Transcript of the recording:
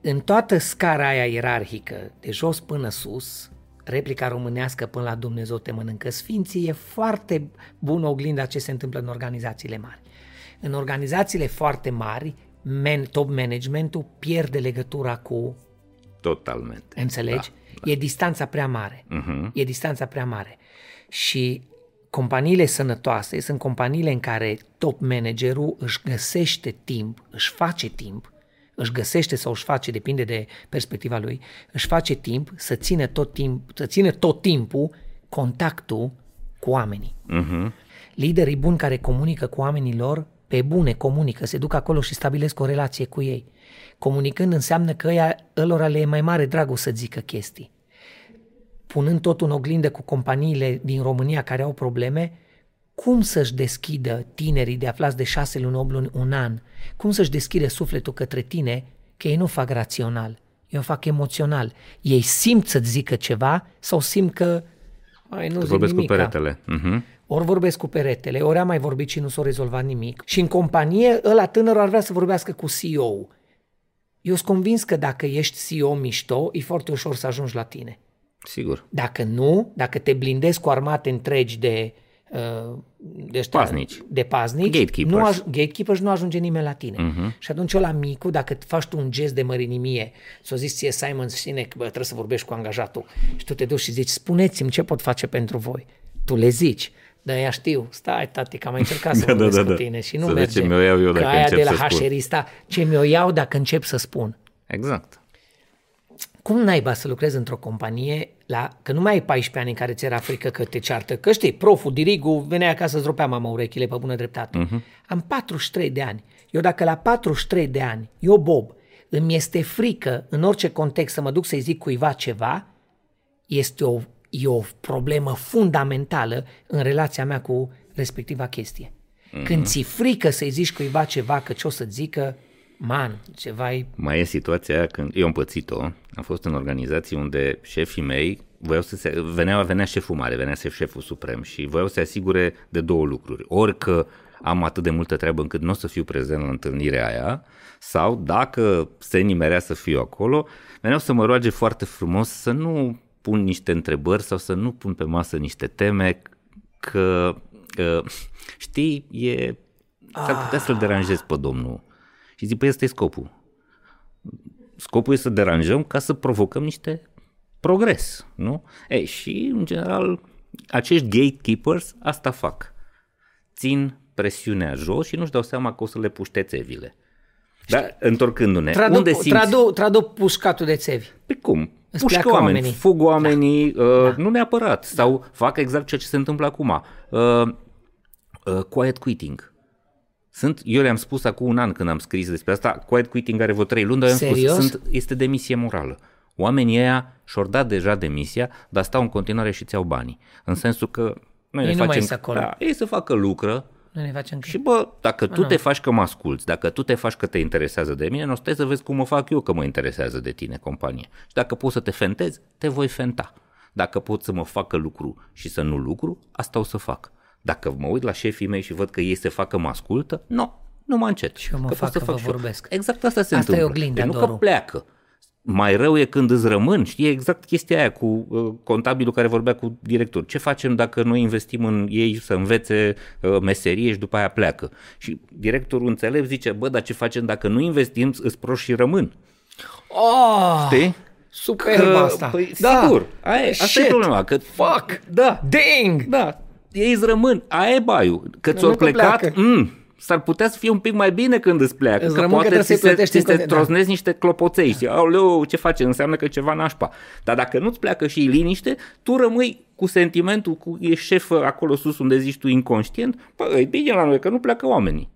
în toată scara aia ierarhică, de jos până sus, replica românească până la Dumnezeu te mănâncă sfinții, e foarte bună oglinda ce se întâmplă în organizațiile mari. În organizațiile foarte mari, man, top managementul pierde legătura cu... Totalmente. Înțelegi? Da, da. E distanța prea mare. Uh-huh. E distanța prea mare. Și companiile sănătoase sunt companiile în care top managerul își găsește timp, își face timp, își găsește sau își face, depinde de perspectiva lui, își face timp să țină tot, timp, să țină tot timpul contactul cu oamenii. Uh-huh. Liderii buni care comunică cu oamenii lor, pe bune comunică, se duc acolo și stabilesc o relație cu ei. Comunicând înseamnă că ăia, ălora le e mai mare dragul să zică chestii. Punând tot în oglindă cu companiile din România care au probleme, cum să-și deschidă tinerii de aflați de șase luni, 8 luni, un an, cum să-și deschidă sufletul către tine, că ei nu fac rațional, ei o fac emoțional. Ei simt să-ți zică ceva sau simt că ai, nu zic vorbesc nimic. cu peretele. Uh-huh. Ori vorbesc cu peretele, ori am mai vorbit și nu s-a rezolvat nimic. Și în companie, ăla tânăr ar vrea să vorbească cu CEO. Eu sunt convins că dacă ești CEO mișto, e foarte ușor să ajungi la tine. Sigur. Dacă nu, dacă te blindezi cu armate întregi de uh, de, ăștia, Paznici. de paznici, Gatekeepers. nu, aj- gatekeepers nu ajunge nimeni la tine. Mhm. Și atunci la micu, dacă faci tu un gest de mărinimie, s-o zis ție Simon Sinek, bă, trebuie să vorbești cu angajatul și tu te duci și zici, spuneți-mi ce pot face pentru voi. Tu le zici, dar ea știu, stai tati, că am mai încercat să Da, da, vorbesc da, cu da. tine și nu Să vezi merge. ce mi-o iau eu că dacă aia încep de la să spun. hașerista, ce mi-o iau dacă încep să spun. Exact. Cum naiba să lucrezi într-o companie la, că nu mai ai 14 ani în care ți era frică că te ceartă, că știi, proful, dirigul, venea acasă să-ți ropea mama urechile pe bună dreptate. Uh-huh. Am 43 de ani. Eu dacă la 43 de ani, eu Bob, îmi este frică în orice context să mă duc să-i zic cuiva ceva, este o, e o problemă fundamentală în relația mea cu respectiva chestie. Uh-huh. Când ți frică să-i zici cuiva ceva că ce o să-ți zică, man, ceva e Mai e situația aia când eu am pățit-o, am fost în organizații unde șefii mei voiau să se, venea, venea șeful mare, venea șeful suprem și voiau să se asigure de două lucruri. Ori că am atât de multă treabă încât nu o să fiu prezent la întâlnirea aia, sau dacă se nimerea să fiu acolo, veneau să mă roage foarte frumos să nu pun niște întrebări sau să nu pun pe masă niște teme, că, uh, știi, e, s-ar putea să-l deranjez pe domnul. Și zic, păi ăsta e scopul. Scopul e să deranjăm ca să provocăm niște progres, nu? Ei, și, în general, acești gatekeepers asta fac. Țin presiunea jos și nu-și dau seama că o să le puște țevile. Dar, întorcându-ne, Tradu, unde simți... tradu, tradu pușcatul de țevi. Pe cum? Îți Pușcă pleacă oameni, oamenii. fug oamenii, da. Uh, nu neapărat, sau fac exact ceea ce se întâmplă acum. Uh, uh, quiet quitting. Sunt, eu le-am spus acum un an când am scris despre asta, quiet quitting are vreo trei luni, dar eu am spus, Serios? sunt, este demisie morală. Oamenii ăia și-au dat deja demisia, dar stau în continuare și ți-au banii. În sensul că noi Ei ne nu mai facem, sunt acolo. Da, ei să facă lucră, Nu ne facem și bă, dacă tu te faci că mă asculți, dacă tu te faci că te interesează de mine, nu stai să vezi cum mă fac eu că mă interesează de tine companie. Și dacă poți să te fentezi, te voi fenta. Dacă pot să mă facă lucru și să nu lucru, asta o să fac. Dacă mă uit la șefii mei și văd că ei se facă mă ascultă, nu, nu mă încet. Și eu mă că fac pot să că vă fac și eu. vorbesc. Exact asta se Asta e întâmplă. oglinda, Deci nu Doru. că pleacă. Mai rău e când îți rămân, știi, exact chestia aia cu uh, contabilul care vorbea cu director. Ce facem dacă noi investim în ei să învețe uh, meserie și după aia pleacă? Și directorul înțelept zice, bă, dar ce facem dacă nu investim, îți proști și rămân. Oh, Știi? superb asta. Păi, da. sigur, aia, e- asta Shit. e problema. Că, Fuck. Da, Ding! da, ei îți rămân, aia e baiul. Că ți-au nu că plecat, pleacă. mm, s-ar putea să fie un pic mai bine când îți pleacă. Îți că rămân că poate trebuie ți să-i se, plătești ți se încă de- da. troznezi niște clopoței și aoleu, ce face? Înseamnă că e ceva nașpa. Dar dacă nu-ți pleacă și liniște, tu rămâi cu sentimentul, cu e șef acolo sus unde zici tu inconștient, păi e bine la noi că nu pleacă oamenii.